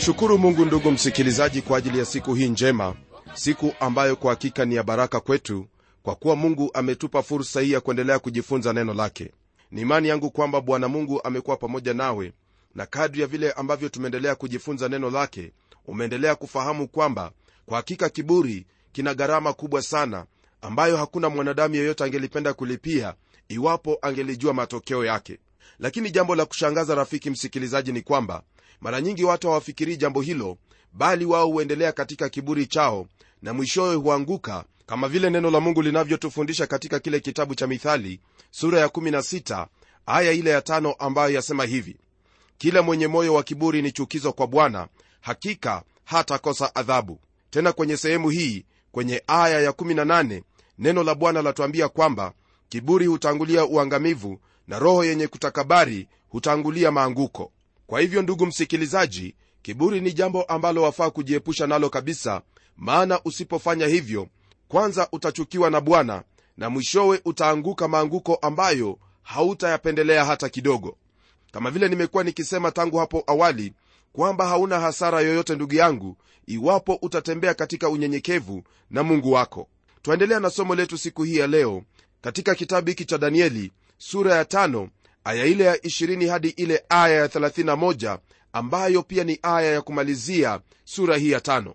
namshukuru mungu ndugu msikilizaji kwa ajili ya siku hii njema siku ambayo kwa hakika ni ya baraka kwetu kwa kuwa mungu ametupa fursa hii ya kuendelea kujifunza neno lake. Ni imani yangu kwamba bwana mungu amekuwa pamoja nawe na kadri ya vile ambavyo tumeendelea kujifunza neno lake umeendelea kufahamu kwamba kwa hakika kiburi kina gharama kubwa sana ambayo hakuna mwanadamu yeyote angelipenda kulipia iwapo angelijua matokeo yake. Lakini jambo la kushangaza rafiki msikilizaji ni kwamba mara nyingi watu hawafikirii jambo hilo bali wao huendelea katika kiburi chao na mwishowe huanguka kama vile neno la mungu linavyotufundisha katika kile kitabu cha mithali sura ya 16 aya ile ya tano ambayo yasema hivi kila mwenye moyo wa kiburi ni chukizo kwa bwana hakika hatakosa adhabu. Tena kwenye sehemu hii kwenye aya ya 18 neno la bwana latuambia kwamba kiburi hutangulia uangamivu na roho yenye kutakabari hutangulia maanguko kwa hivyo ndugu msikilizaji kiburi ni jambo ambalo wafaa kujiepusha nalo kabisa maana usipofanya hivyo kwanza utachukiwa na bwana na mwishowe utaanguka maanguko ambayo hautayapendelea hata kidogo. Kama vile nimekuwa nikisema tangu hapo awali kwamba hauna hasara yoyote ndugu yangu iwapo utatembea katika unyenyekevu na mungu wako. Twaendelea na somo letu siku hii ya leo katika kitabu hiki cha danieli sura ya tano aya ile ya 20 hadi ile aya ya 31 ambayo pia ni aya ya kumalizia sura hii ya tano.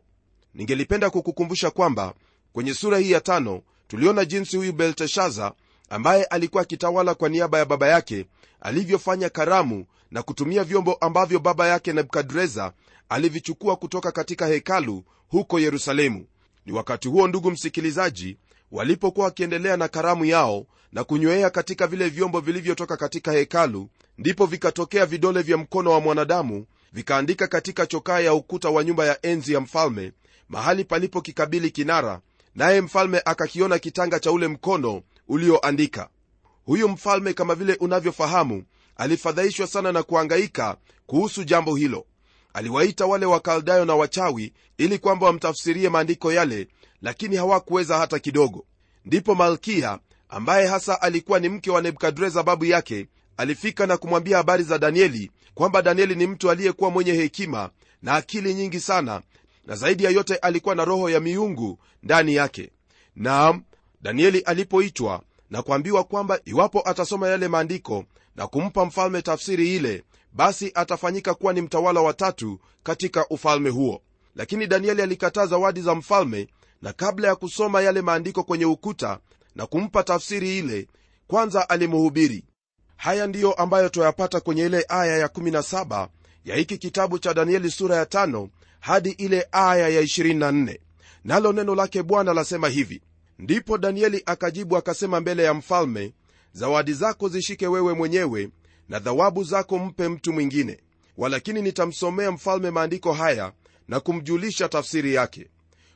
Ningelipenda kukukumbusha kwamba kwenye sura hii ya tano tuliona jinsi huyu belteshaza ambaye alikuwa akitawala kwa niaba ya baba yake alivyofanya karamu na kutumia vyombo ambavyo baba yake nebukadreza alivichukua kutoka katika hekalu huko yerusalemu. Ni wakati huo ndugu msikilizaji walipokuwa wakiendelea na karamu yao na kunywea katika vile vyombo vilivyotoka katika hekalu ndipo vikatokea vidole vya mkono wa mwanadamu vikaandika katika chokaa ya ukuta wa nyumba ya enzi ya mfalme mahali palipo kikabili kinara naye mfalme akakiona kitanga cha ule mkono ulioandika. Huyu mfalme kama vile unavyofahamu alifadhaishwa sana na kuangaika kuhusu jambo hilo. Aliwaita wale wakaldayo na wachawi ili kwamba wamtafsirie maandiko yale lakini hawakuweza hata kidogo. Ndipo malkia ambaye hasa alikuwa ni mke wa nebukadreza babu yake alifika na kumwambia habari za danieli kwamba danieli ni mtu aliyekuwa mwenye hekima na akili nyingi sana na zaidi ya yote alikuwa na roho ya miungu ndani yake. Naam danieli alipoitwa na kuambiwa kwamba iwapo atasoma yale maandiko na kumpa mfalme tafsiri ile basi atafanyika kuwa ni mtawala wa tatu katika ufalme huo. Lakini danieli alikataa zawadi za mfalme na kabla ya kusoma yale maandiko kwenye ukuta na kumpa tafsiri ile kwanza alimhubiri. Haya ndiyo ambayo twayapata kwenye ile aya ya 17 ya hiki kitabu cha danieli sura ya 5 hadi ile aya ya 24 nalo neno lake bwana lasema hivi. Ndipo danieli akajibu akasema mbele ya mfalme zawadi zako zishike wewe mwenyewe na dhawabu zako mpe mtu mwingine. Walakini nitamsomea mfalme maandiko haya na kumjulisha tafsiri yake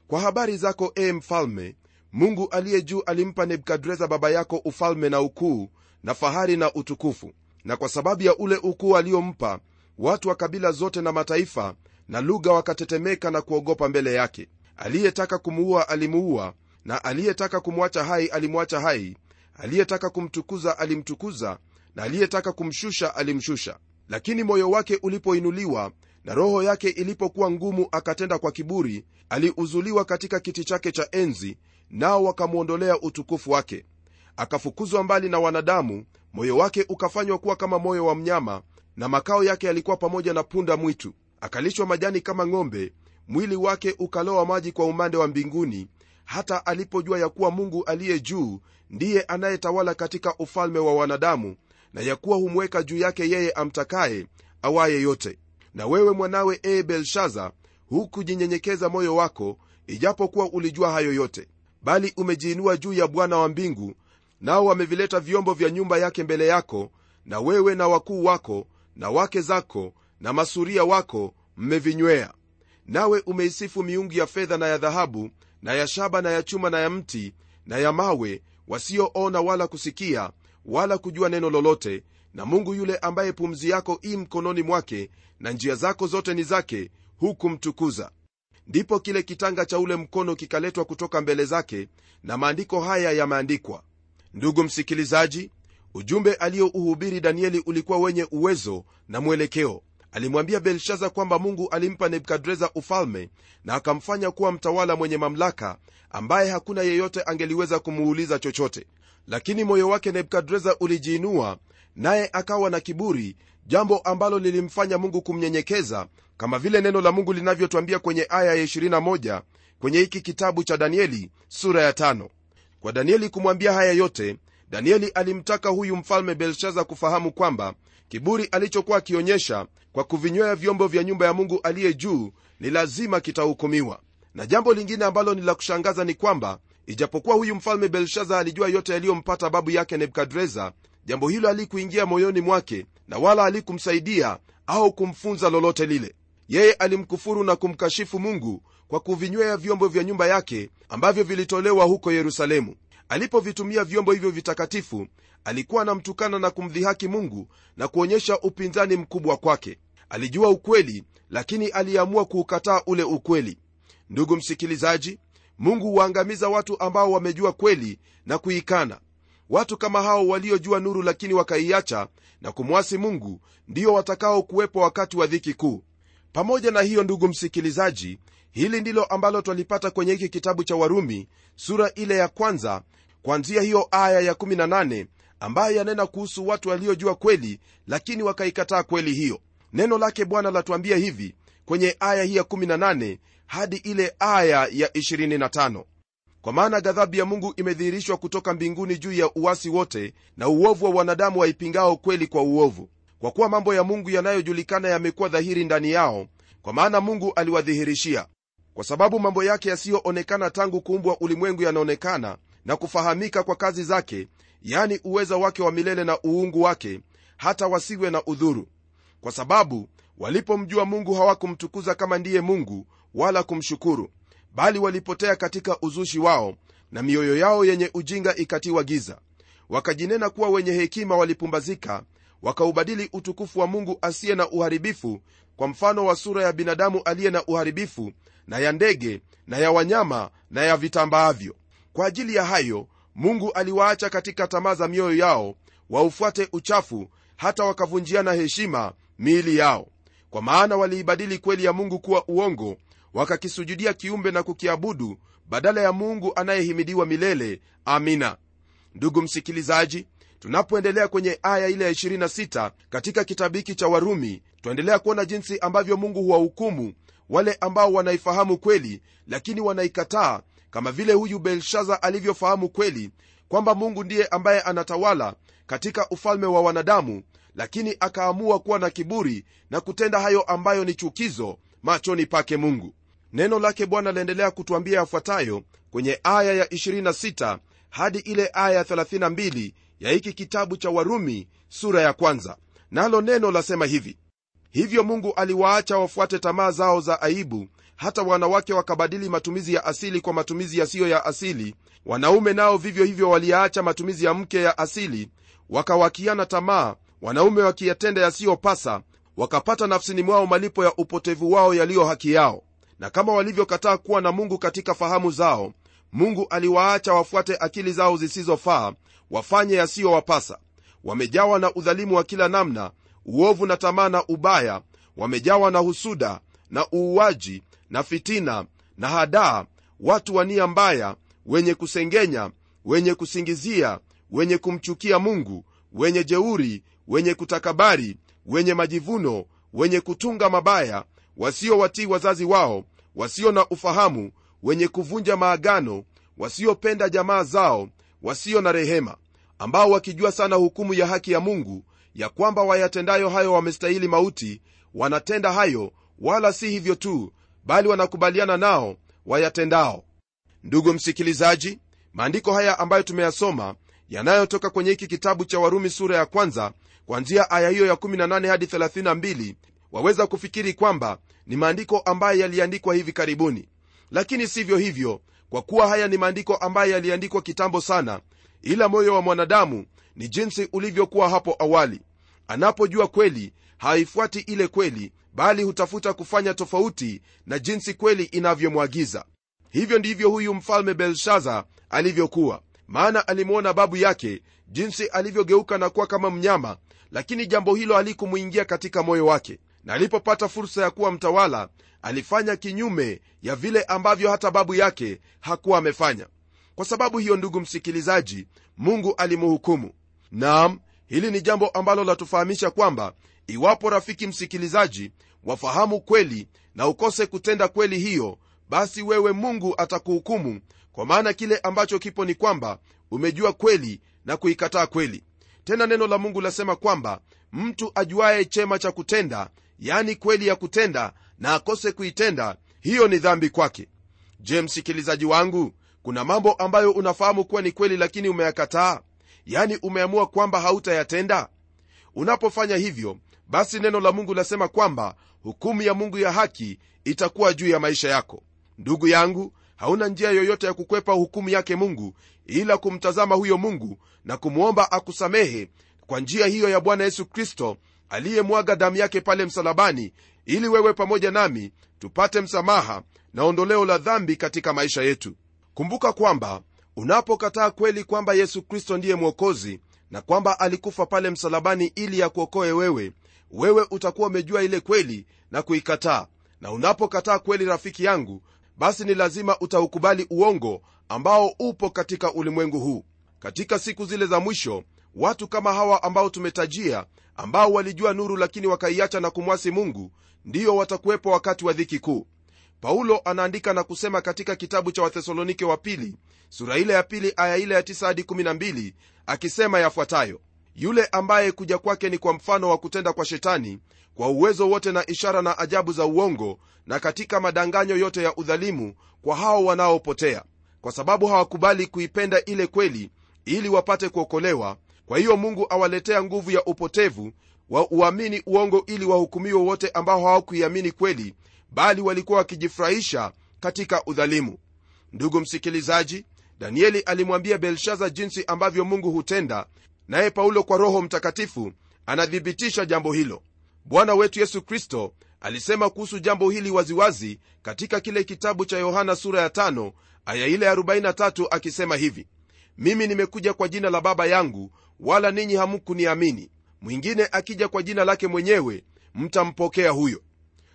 kwa habari zako ee mfalme mungu aliye juu alimpa nebukadreza baba yako ufalme na ukuu na fahari na utukufu. Na kwa sababu ya ule ukuu aliompa watu wa kabila zote na mataifa na lugha wakatetemeka na kuogopa mbele yake. Aliyetaka kumuua alimuua na aliyetaka kumwacha hai alimwacha hai. Aliyetaka kumtukuza alimtukuza na aliyetaka kumshusha alimshusha. Lakini moyo wake ulipoinuliwa na roho yake ilipokuwa ngumu akatenda kwa kiburi aliuzuliwa katika kiti chake cha enzi nao wakamwondolea utukufu wake. Akafukuzwa mbali na wanadamu moyo wake ukafanywa kuwa kama moyo wa mnyama na makao yake yalikuwa pamoja na punda mwitu. Akalishwa majani kama ng'ombe mwili wake ukalowa maji kwa umande wa mbinguni hata alipojua ya kuwa mungu aliye juu ndiye anayetawala katika ufalme wa wanadamu na ya kuwa humweka juu yake yeye amtakaye awaye yote na wewe mwanawe e belshaza hukujinyenyekeza moyo wako ijapokuwa ulijua hayo yote. Bali umejiinua juu ya bwana wa mbingu nao wamevileta vyombo vya nyumba yake mbele yako na wewe na wakuu wako na wake zako na masuria wako mmevinywea. Nawe umeisifu miungu ya fedha na ya dhahabu na ya shaba na ya chuma na ya mti na ya mawe wasioona wala kusikia wala kujua neno lolote na mungu yule ambaye pumzi yako i mkononi mwake na njia zako zote ni zake hukumtukuza. Ndipo kile kitanga cha ule mkono kikaletwa kutoka mbele zake na maandiko haya yameandikwa. Ndugu msikilizaji ujumbe aliyouhubiri danieli ulikuwa wenye uwezo na mwelekeo. Alimwambia belshaza kwamba mungu alimpa nebukadreza ufalme na akamfanya kuwa mtawala mwenye mamlaka ambaye hakuna yeyote angeliweza kumuuliza chochote. Lakini moyo wake nebukadreza ulijiinua naye akawa na kiburi jambo ambalo lilimfanya mungu kumnyenyekeza kama vile neno la mungu linavyotwambia kwenye aya ya 21 kwenye hiki kitabu cha danieli sura ya tano. kwa danieli kumwambia haya yote danieli alimtaka huyu mfalme belshaza kufahamu kwamba kiburi alichokuwa akionyesha kwa kuvinywea vyombo vya nyumba ya mungu aliye juu ni lazima kitahukumiwa na jambo lingine ambalo ni la kushangaza ni kwamba ijapokuwa huyu mfalme belshaza alijua yote yaliyompata babu yake nebukadreza jambo hilo halikuingia moyoni mwake na wala halikumsaidia au kumfunza lolote lile. Yeye alimkufuru na kumkashifu mungu kwa kuvinywea vyombo vya nyumba yake ambavyo vilitolewa huko yerusalemu. Alipovitumia vyombo hivyo vitakatifu alikuwa anamtukana na kumdhihaki mungu na kuonyesha upinzani mkubwa kwake. Alijua ukweli lakini aliamua kuukataa ule ukweli. Ndugu msikilizaji mungu huwaangamiza watu ambao wamejua kweli na kuikana watu kama hao waliojua nuru lakini wakaiacha na kumwasi mungu ndio watakao kuwepo wakati wa dhiki kuu. Pamoja na hiyo ndugu msikilizaji hili ndilo ambalo twalipata kwenye hiki kitabu cha warumi sura ile ya kwanza kwanzia hiyo aya ya18 ambayo yanena kuhusu watu waliojua kweli lakini wakaikataa kweli hiyo. Neno lake bwana latuambia hivi kwenye aya hii ya18 hadi ile aya ya 25 kwa maana ghadhabu ya mungu imedhihirishwa kutoka mbinguni juu ya uwasi wote na uovu wa wanadamu waipingao kweli kwa uovu. Kwa kuwa mambo ya mungu yanayojulikana yamekuwa dhahiri ndani yao kwa maana mungu aliwadhihirishia. Kwa sababu mambo yake yasiyoonekana tangu kuumbwa ulimwengu yanaonekana na kufahamika kwa kazi zake yani uweza wake wa milele na uungu wake hata wasiwe na udhuru. Kwa sababu walipomjua mungu hawakumtukuza kama ndiye mungu wala kumshukuru bali walipotea katika uzushi wao na mioyo yao yenye ujinga ikatiwa giza. Wakajinena kuwa wenye hekima walipumbazika wakaubadili utukufu wa mungu asiye na uharibifu kwa mfano wa sura ya binadamu aliye na uharibifu na ya ndege na ya wanyama na ya vitambaavyo. Kwa ajili ya hayo mungu aliwaacha katika tamaa za mioyo yao waufuate uchafu hata wakavunjiana heshima miili yao. Kwa maana waliibadili kweli ya mungu kuwa uongo wakakisujudia kiumbe na kukiabudu badala ya mungu anayehimidiwa milele. Amina. Ndugu msikilizaji tunapoendelea kwenye aya ile ya 26 katika kitabu hiki cha warumi twaendelea kuona jinsi ambavyo mungu huwahukumu wale ambao wanaifahamu kweli lakini wanaikataa kama vile huyu belshaza alivyofahamu kweli kwamba mungu ndiye ambaye anatawala katika ufalme wa wanadamu lakini akaamua kuwa na kiburi na kutenda hayo ambayo ni chukizo machoni pake mungu neno lake bwana laendelea kutwambia yafuatayo kwenye aya ya 26 hadi ile aya ya 32 ya hiki kitabu cha warumi sura ya kwanza. Nalo neno lasema hivi hivyo mungu aliwaacha wafuate tamaa zao za aibu hata wanawake wakabadili matumizi ya asili kwa matumizi yasiyo ya asili. Wanaume nao vivyo hivyo waliyaacha matumizi ya mke ya asili wakawakiana tamaa wanaume wakiyatenda yasiyopasa wakapata nafsini mwao malipo ya upotevu wao yaliyo haki yao na kama walivyokataa kuwa na mungu katika fahamu zao mungu aliwaacha wafuate akili zao zisizofaa wafanye yasiyowapasa. Wamejawa na udhalimu wa kila namna uovu na tamaa na ubaya. Wamejawa na husuda na uuaji na fitina na hadaa. Watu wa nia mbaya wenye kusengenya wenye kusingizia wenye kumchukia mungu wenye jeuri wenye kutakabari wenye majivuno wenye kutunga mabaya wasiowatii wazazi wao wasio na ufahamu wenye kuvunja maagano wasiopenda jamaa zao wasio na rehema ambao wakijua sana hukumu ya haki ya mungu ya kwamba wayatendayo hayo wamestahili mauti wanatenda hayo wala si hivyo tu bali wanakubaliana nao wayatendao. Ndugu msikilizaji maandiko haya ambayo tumeyasoma yanayotoka kwenye hiki kitabu cha warumi sura ya kwanza kwanzia aya hiyo ya 18 hadi 32 waweza kufikiri kwamba ni maandiko ambayo yaliandikwa hivi karibuni. Lakini sivyo hivyo kwa kuwa haya ni maandiko ambayo yaliandikwa kitambo sana ila moyo wa mwanadamu ni jinsi ulivyokuwa hapo awali. Anapojua kweli haifuati ile kweli bali hutafuta kufanya tofauti na jinsi kweli inavyomwagiza. Hivyo ndivyo huyu mfalme belshaza alivyokuwa. Maana alimwona babu yake jinsi alivyogeuka na kuwa kama mnyama lakini jambo hilo halikumwingia katika moyo wake na alipopata fursa ya kuwa mtawala alifanya kinyume ya vile ambavyo hata babu yake hakuwa amefanya. Kwa sababu hiyo ndugu msikilizaji mungu alimhukumu. Naam hili ni jambo ambalo latufahamisha kwamba iwapo rafiki msikilizaji wafahamu kweli na ukose kutenda kweli hiyo basi wewe mungu atakuhukumu kwa maana kile ambacho kipo ni kwamba umejua kweli na kuikataa kweli. Tena neno la mungu lasema kwamba mtu ajuaye chema cha kutenda yani kweli ya kutenda na akose kuitenda hiyo ni dhambi kwake. Je msikilizaji wangu kuna mambo ambayo unafahamu kuwa ni kweli lakini umeyakataa? Yani umeamua kwamba hautayatenda? Unapofanya hivyo basi neno la mungu lasema kwamba hukumu ya mungu ya haki itakuwa juu ya maisha yako. Ndugu yangu hauna njia yoyote ya kukwepa hukumu yake mungu ila kumtazama huyo mungu na kumwomba akusamehe kwa njia hiyo ya bwana yesu kristo aliyemwaga damu yake pale msalabani ili wewe pamoja nami tupate msamaha na ondoleo la dhambi katika maisha yetu. Kumbuka kwamba unapokataa kweli kwamba yesu kristo ndiye mwokozi na kwamba alikufa pale msalabani ili yakuokoe wewe wewe utakuwa umejua ile kweli na kuikataa. Na unapokataa kweli rafiki yangu basi ni lazima utaukubali uongo ambao upo katika ulimwengu huu. Katika siku zile za mwisho watu kama hawa ambao tumetajia ambao walijua nuru lakini wakaiacha na kumwasi mungu ndiyo watakuwepo wakati wa dhiki kuu. Paulo anaandika na kusema katika kitabu cha wathesalonike wa pili sura ile ya pili aya ile ya 9 hadi 12 akisema yafuatayo. Yule ambaye kuja kwake ni kwa mfano wa kutenda kwa shetani kwa uwezo wote na ishara na ajabu za uongo na katika madanganyo yote ya udhalimu kwa hao wanaopotea. Kwa sababu hawakubali kuipenda ile kweli ili wapate kuokolewa kwa hiyo mungu awaletea nguvu ya upotevu wa uamini uongo ili wahukumiwe wote ambao hawakuiamini kweli bali walikuwa wakijifurahisha katika udhalimu. Ndugu msikilizaji danieli alimwambia belshaza jinsi ambavyo mungu hutenda naye paulo kwa roho mtakatifu anathibitisha jambo hilo. Bwana wetu yesu kristo alisema kuhusu jambo hili waziwazi katika kile kitabu cha yohana sura ya 5 aya ile 43 akisema hivi mimi nimekuja kwa jina la baba yangu wala ninyi hamkuniamini mwingine akija kwa jina lake mwenyewe mtampokea huyo.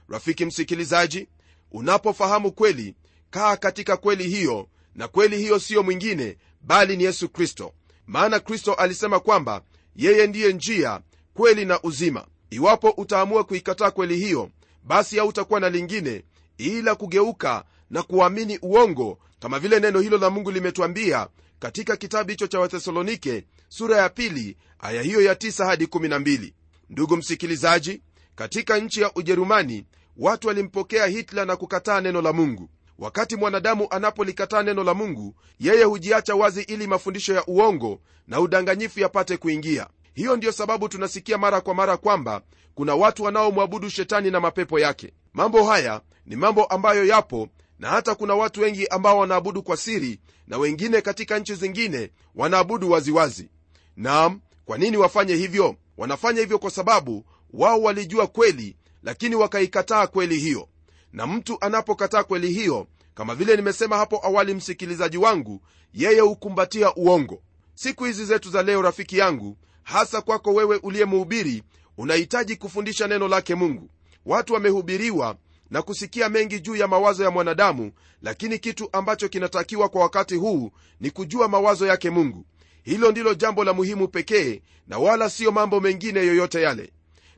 Rafiki msikilizaji unapofahamu kweli kaa katika kweli hiyo na kweli hiyo siyo mwingine bali ni yesu kristo. Maana kristo alisema kwamba yeye ndiye njia kweli na uzima. Iwapo utaamua kuikataa kweli hiyo basi hautakuwa na lingine ila kugeuka na kuamini uongo kama vile neno hilo la mungu limetwambia katika kitabu hicho cha wathesalonike sura ya pili aya hiyo ya 9 hadi 12 ndugu msikilizaji katika nchi ya ujerumani watu walimpokea hitler na kukataa neno la mungu. Wakati mwanadamu anapolikataa neno la mungu yeye hujiacha wazi ili mafundisho ya uongo na udanganyifu yapate kuingia. Hiyo ndiyo sababu tunasikia mara kwa mara kwamba kuna watu wanaomwabudu shetani na mapepo yake. Mambo haya ni mambo ambayo yapo na hata kuna watu wengi ambao wanaabudu kwa siri na wengine katika nchi zingine wanaabudu waziwazi. Nam kwa nini wafanye hivyo? Wanafanya hivyo kwa sababu wao walijua kweli lakini wakaikataa kweli hiyo. Na mtu anapokataa kweli hiyo kama vile nimesema hapo awali msikilizaji wangu yeye hukumbatia uongo. Siku hizi zetu za leo rafiki yangu hasa kwako wewe uliyemhubiri unahitaji kufundisha neno lake mungu. Watu wamehubiriwa na kusikia mengi juu ya mawazo ya mwanadamu lakini kitu ambacho kinatakiwa kwa wakati huu ni kujua mawazo yake mungu. Hilo ndilo jambo la muhimu pekee na wala siyo mambo mengine yoyote yale.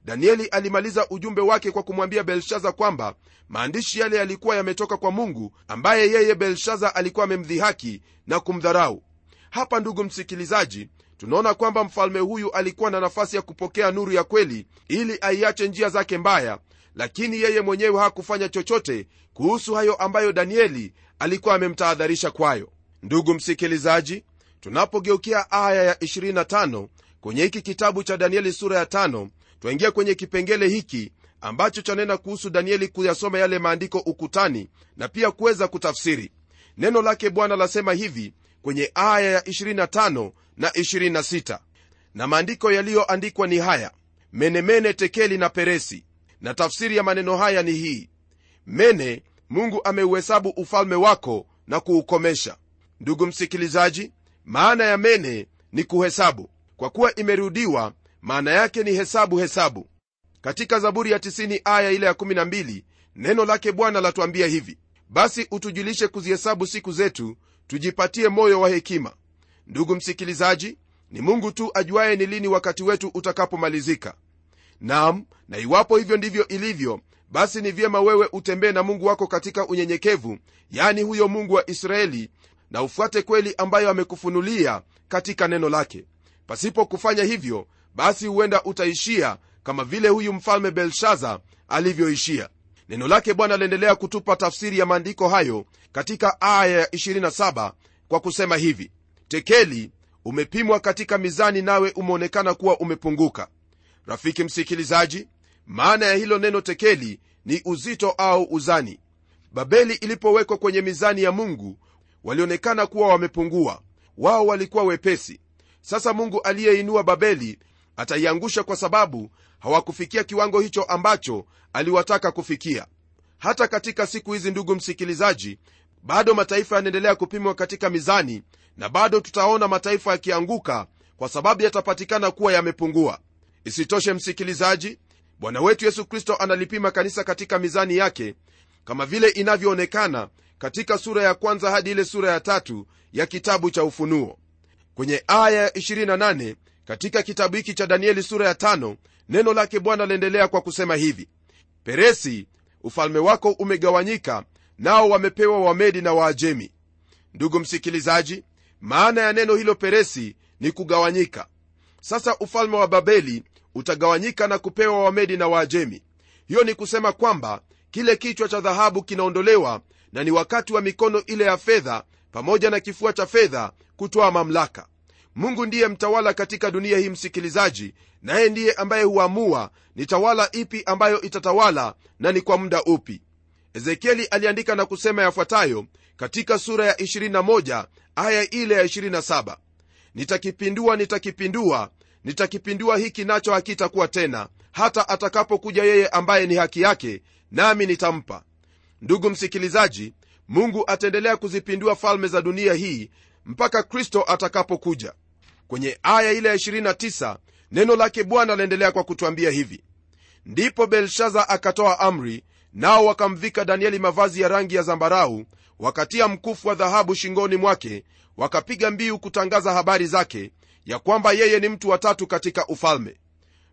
Danieli alimaliza ujumbe wake kwa kumwambia belshaza kwamba maandishi yale yalikuwa yametoka kwa mungu ambaye yeye belshaza alikuwa amemdhihaki na kumdharau. Hapa ndugu msikilizaji tunaona kwamba mfalme huyu alikuwa na nafasi ya kupokea nuru ya kweli ili aiache njia zake mbaya lakini yeye mwenyewe hakufanya chochote kuhusu hayo ambayo danieli alikuwa amemtahadharisha kwayo. Ndugu msikilizaji tunapogeukia aya ya 25 kwenye hiki kitabu cha danieli sura ya 5 twaingia kwenye kipengele hiki ambacho chanena kuhusu danieli kuyasoma yale maandiko ukutani na pia kuweza kutafsiri. Neno lake bwana lasema hivi kwenye aya ya 25 na 26 na maandiko yaliyoandikwa ni haya. Menemene tekeli na peresi na tafsiri ya maneno haya ni hii. Mene mungu ameuhesabu ufalme wako na kuukomesha. Ndugu msikilizaji maana ya mene ni kuhesabu. Kwa kuwa imerudiwa maana yake ni hesabu hesabu. Katika zaburi ya 90 aya ile ya 12 neno lake bwana latuambia hivi. Basi utujulishe kuzihesabu siku zetu tujipatie moyo wa hekima. Ndugu msikilizaji ni mungu tu ajuaye ni lini wakati wetu utakapomalizika nam na iwapo hivyo ndivyo ilivyo basi ni vyema wewe utembee na mungu wako katika unyenyekevu yani huyo mungu wa israeli na ufuate kweli ambayo amekufunulia katika neno lake. Pasipo kufanya hivyo basi huenda utaishia kama vile huyu mfalme belshaza alivyoishia. Neno lake bwana aliendelea kutupa tafsiri ya maandiko hayo katika aya ya 27 kwa kusema hivi tekeli umepimwa katika mizani nawe umeonekana kuwa umepunguka rafiki msikilizaji maana ya hilo neno tekeli ni uzito au uzani. Babeli ilipowekwa kwenye mizani ya mungu walionekana kuwa wamepungua. Wao walikuwa wepesi. Sasa mungu aliyeinua babeli ataiangusha kwa sababu hawakufikia kiwango hicho ambacho aliwataka kufikia. Hata katika siku hizi ndugu msikilizaji bado mataifa yanaendelea kupimwa katika mizani na bado tutaona mataifa yakianguka kwa sababu yatapatikana kuwa yamepungua isitoshe msikilizaji bwana wetu yesu kristo analipima kanisa katika mizani yake kama vile inavyoonekana katika sura ya kwanza hadi ile sura ya tatu ya kitabu cha ufunuo. Kwenye aya ya 28 katika kitabu hiki cha danieli sura ya tano neno lake bwana laendelea kwa kusema hivi peresi ufalme wako umegawanyika nao wamepewa wamedi na waajemi. Ndugu msikilizaji maana ya neno hilo peresi ni kugawanyika. Sasa ufalme wa babeli utagawanyika na kupewa wamedi na waajemi. Hiyo ni kusema kwamba kile kichwa cha dhahabu kinaondolewa na ni wakati wa mikono ile ya fedha pamoja na kifua cha fedha kutoa mamlaka. Mungu ndiye mtawala katika dunia hii msikilizaji naye ndiye ambaye huamua ni tawala ipi ambayo itatawala na ni kwa muda upi. Ezekieli aliandika na kusema yafuatayo katika sura ya 21 aya ile ya 27 nitakipindua nitakipindua nitakipindua hiki nacho hakitakuwa tena hata atakapokuja yeye ambaye ni haki yake nami nitampa. Ndugu msikilizaji mungu ataendelea kuzipindua falme za dunia hii mpaka kristo atakapokuja. Kwenye aya ile ya 29 neno lake bwana laendelea kwa kutwambia hivi. Ndipo belshaza akatoa amri nao wakamvika danieli mavazi ya rangi ya zambarau wakatia mkufu wa dhahabu shingoni mwake wakapiga mbiu kutangaza habari zake ya kwamba yeye ni mtu watatu katika ufalme.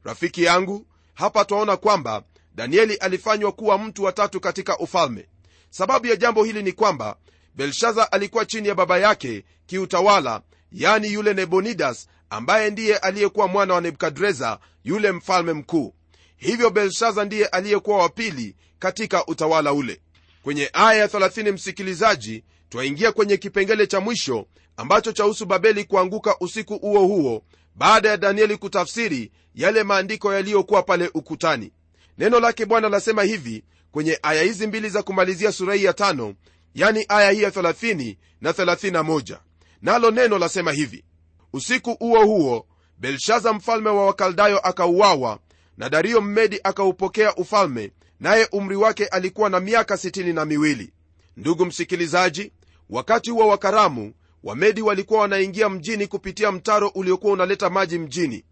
Rafiki yangu hapa twaona kwamba danieli alifanywa kuwa mtu watatu katika ufalme. Sababu ya jambo hili ni kwamba belshaza alikuwa chini ya baba yake kiutawala yani yule nebonidas ambaye ndiye aliyekuwa mwana wa nebukadreza yule mfalme mkuu. Hivyo belshaza ndiye aliyekuwa wa pili katika utawala ule. Kwenye aya ya 30 msikilizaji twaingia kwenye kipengele cha mwisho ambacho chahusu babeli kuanguka usiku huo huo baada ya danieli kutafsiri yale maandiko yaliyokuwa pale ukutani. Neno lake bwana lasema hivi kwenye aya hizi mbili za kumalizia sura hii ya tano yani aya hii ya 30 na 31 nalo neno lasema hivi usiku huo huo belshaza mfalme wa wakaldayo akauawa na dario mmedi akaupokea ufalme naye umri wake alikuwa na miaka sitini na miwili. Ndugu msikilizaji wakati huo wa karamu wamedi walikuwa wanaingia mjini kupitia mtaro uliokuwa unaleta maji mjini.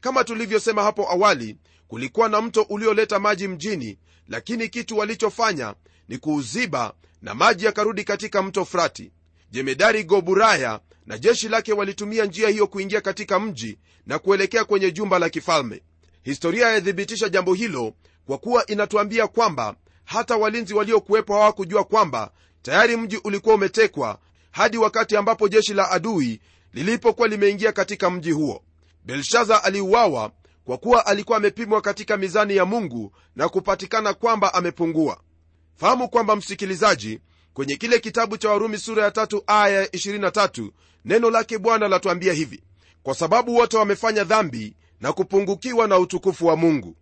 Kama tulivyosema hapo awali kulikuwa na mto ulioleta maji mjini lakini kitu walichofanya ni kuuziba na maji yakarudi katika mto frati. Jemedari goburaya na jeshi lake walitumia njia hiyo kuingia katika mji na kuelekea kwenye jumba la kifalme. Historia yathibitisha jambo hilo kwa kuwa inatuambia kwamba hata walinzi waliokuwepo hawakujua kwamba tayari mji ulikuwa umetekwa hadi wakati ambapo jeshi la adui lilipokuwa limeingia katika mji huo. Belshaza aliuawa kwa kuwa alikuwa amepimwa katika mizani ya mungu na kupatikana kwamba amepungua. Fahamu kwamba msikilizaji kwenye kile kitabu cha warumi sura ya tatu aya ya 23 neno lake bwana latuambia hivi kwa sababu wote wamefanya dhambi na kupungukiwa na utukufu wa mungu.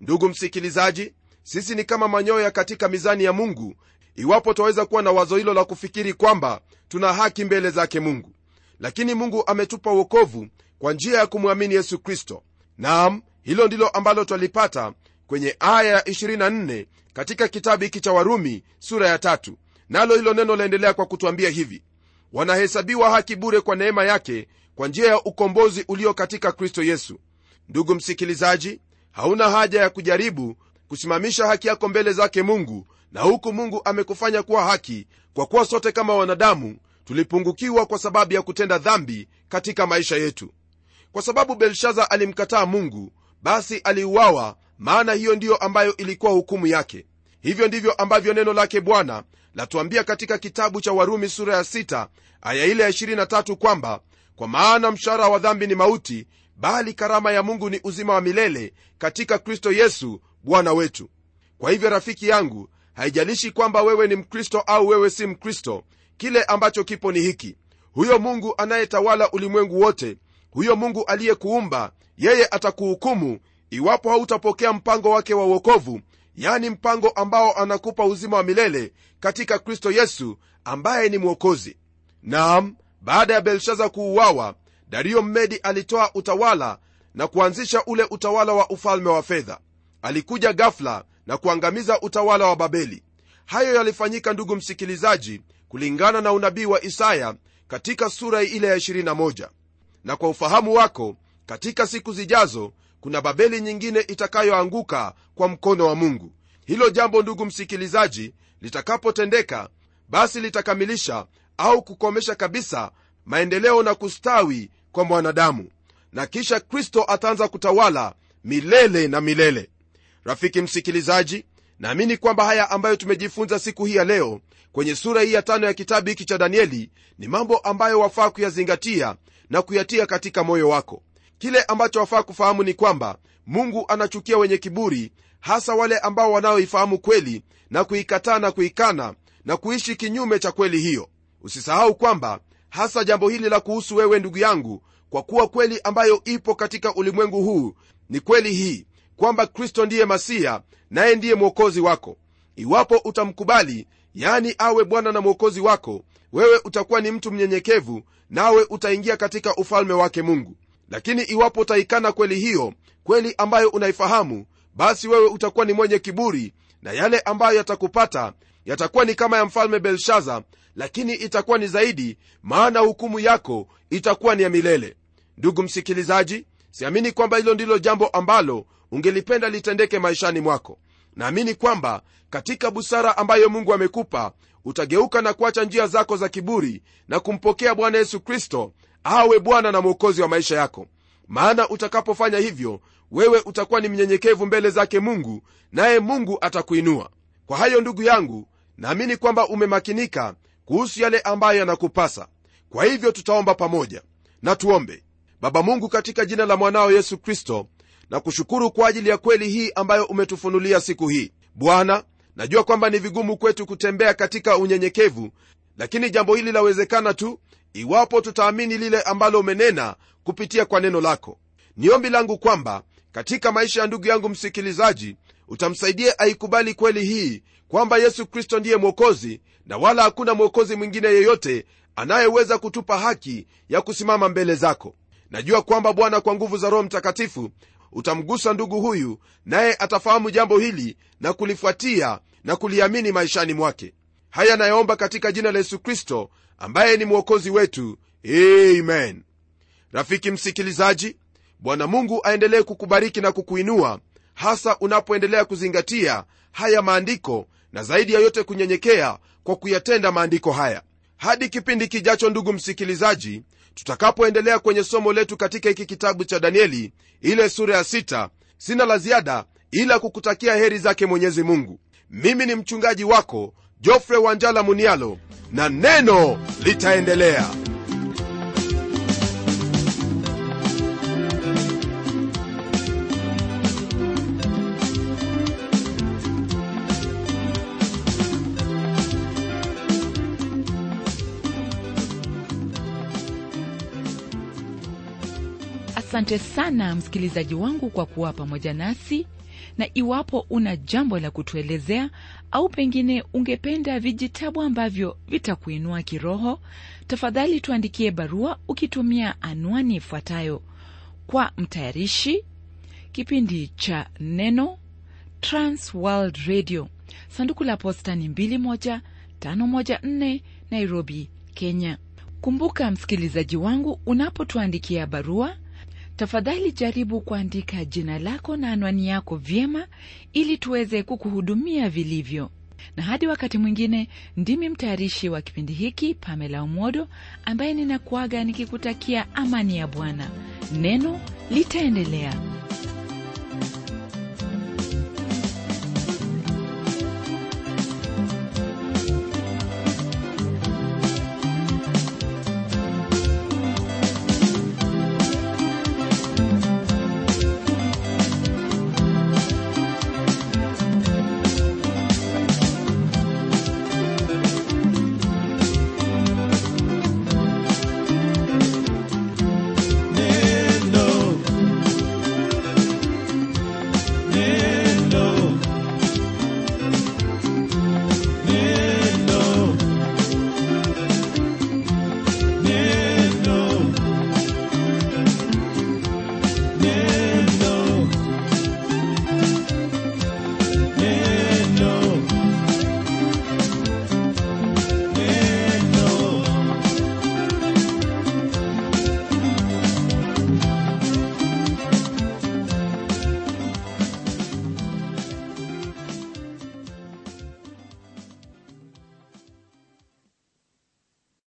Ndugu msikilizaji sisi ni kama manyoya katika mizani ya mungu. Iwapo twaweza kuwa na wazo hilo la kufikiri kwamba tuna haki mbele zake mungu. Lakini mungu ametupa uokovu kwa njia ya kumwamini yesu kristo. Naam hilo ndilo ambalo twalipata kwenye aya ya 24 katika kitabu hiki cha warumi sura ya tatu. Nalo hilo neno laendelea kwa kutwambia hivi. Wanahesabiwa haki bure kwa neema yake kwa njia ya ukombozi ulio katika kristo yesu. Ndugu msikilizaji hauna haja ya kujaribu kusimamisha haki yako mbele zake mungu na huku mungu amekufanya kuwa haki kwa kuwa sote kama wanadamu tulipungukiwa kwa sababu ya kutenda dhambi katika maisha yetu. Kwa sababu belshaza alimkataa mungu basi aliuawa maana hiyo ndiyo ambayo ilikuwa hukumu yake. Hivyo ndivyo ambavyo neno lake bwana latuambia katika kitabu cha warumi sura ya 6 aya ile ya 23 kwamba kwa maana mshahara wa dhambi ni mauti bali karama ya mungu ni uzima wa milele katika kristo yesu bwana wetu. Kwa hivyo rafiki yangu haijalishi kwamba wewe ni mkristo au wewe si mkristo kile ambacho kipo ni hiki. Huyo mungu anayetawala ulimwengu wote huyo mungu aliyekuumba yeye atakuhukumu iwapo hautapokea mpango wake wa uokovu yani mpango ambao anakupa uzima wa milele katika kristo yesu ambaye ni mwokozi. Naam baada ya belshaza kuuawa dario mmedi alitoa utawala na kuanzisha ule utawala wa ufalme wa fedha. Alikuja gafla na kuangamiza utawala wa babeli. Hayo yalifanyika ndugu msikilizaji kulingana na unabii wa isaya katika sura ile ya 21 na kwa ufahamu wako katika siku zijazo kuna babeli nyingine itakayoanguka kwa mkono wa mungu. Hilo jambo ndugu msikilizaji litakapotendeka basi litakamilisha au kukomesha kabisa maendeleo na kustawi kwa mwanadamu. Na kisha kristo ataanza kutawala milele na milele rafiki msikilizaji naamini kwamba haya ambayo tumejifunza siku hii ya leo kwenye sura hii ya tano ya kitabu hiki cha danieli ni mambo ambayo wafaa kuyazingatia na kuyatia katika moyo wako. Kile ambacho wafaa kufahamu ni kwamba mungu anachukia wenye kiburi hasa wale ambao wanaoifahamu kweli na kuikataa na kuikana na kuishi kinyume cha kweli hiyo. Usisahau kwamba hasa jambo hili la kuhusu wewe ndugu yangu kwa kuwa kweli ambayo ipo katika ulimwengu huu ni kweli hii kwamba kristo ndiye masiya naye ndiye mwokozi wako. Iwapo utamkubali yani awe bwana na mwokozi wako wewe utakuwa ni mtu mnyenyekevu nawe utaingia katika ufalme wake mungu. Lakini iwapo utaikana kweli hiyo kweli ambayo unaifahamu basi wewe utakuwa ni mwenye kiburi na yale ambayo yatakupata yatakuwa ni kama ya mfalme belshaza lakini itakuwa ni zaidi maana hukumu yako itakuwa ni ya milele. Ndugu msikilizaji siamini kwamba hilo ndilo jambo ambalo ungelipenda litendeke maishani mwako. Naamini kwamba katika busara ambayo mungu amekupa utageuka na kuacha njia zako za kiburi na kumpokea bwana yesu kristo awe bwana na mwokozi wa maisha yako. Maana utakapofanya hivyo wewe utakuwa ni mnyenyekevu mbele zake mungu naye mungu atakuinua. Kwa hayo ndugu yangu naamini kwamba umemakinika kuhusu yale ambayo yanakupasa. Kwa hivyo tutaomba pamoja. Na tuombe. Baba mungu katika jina la mwanao yesu kristo na kushukuru kwa ajili ya kweli hii ambayo umetufunulia siku hii. Bwana najua kwamba ni vigumu kwetu kutembea katika unyenyekevu lakini jambo hili lawezekana tu iwapo tutaamini lile ambalo umenena kupitia kwa neno lako. Ni ombi langu kwamba katika maisha ya ndugu yangu msikilizaji utamsaidia aikubali kweli hii kwamba yesu kristo ndiye mwokozi na wala hakuna mwokozi mwingine yeyote anayeweza kutupa haki ya kusimama mbele zako. Najua kwamba bwana kwa nguvu za roho mtakatifu utamgusa ndugu huyu naye atafahamu jambo hili na kulifuatia na kuliamini maishani mwake. Haya nayaomba katika jina la yesu kristo ambaye ni mwokozi wetu. Amen. Rafiki msikilizaji bwana mungu aendelee kukubariki na kukuinua hasa unapoendelea kuzingatia haya maandiko na zaidi ya yote kunyenyekea kwa kuyatenda maandiko haya. Hadi kipindi kijacho ndugu msikilizaji tutakapoendelea kwenye somo letu katika hiki kitabu cha danieli ile sura ya sita sina la ziada ila kukutakia heri zake mwenyezi mungu. Mimi ni mchungaji wako jofre wanjala munialo na neno litaendelea asante sana msikilizaji wangu kwa kuwa pamoja nasi. Na iwapo una jambo la kutuelezea au pengine ungependa vijitabu ambavyo vitakuinua kiroho tafadhali tuandikie barua ukitumia anwani ifuatayo. Kwa mtayarishi kipindi cha neno transworld radio. Sanduku la posta ni 21514 nairobi kenya. Kumbuka msikilizaji wangu unapotuandikia barua tafadhali jaribu kuandika jina lako na anwani yako vyema ili tuweze kukuhudumia vilivyo. Na hadi wakati mwingine ndimi mtayarishi wa kipindi hiki pamela umodo ambaye ninakuaga nikikutakia amani ya bwana. Neno litaendelea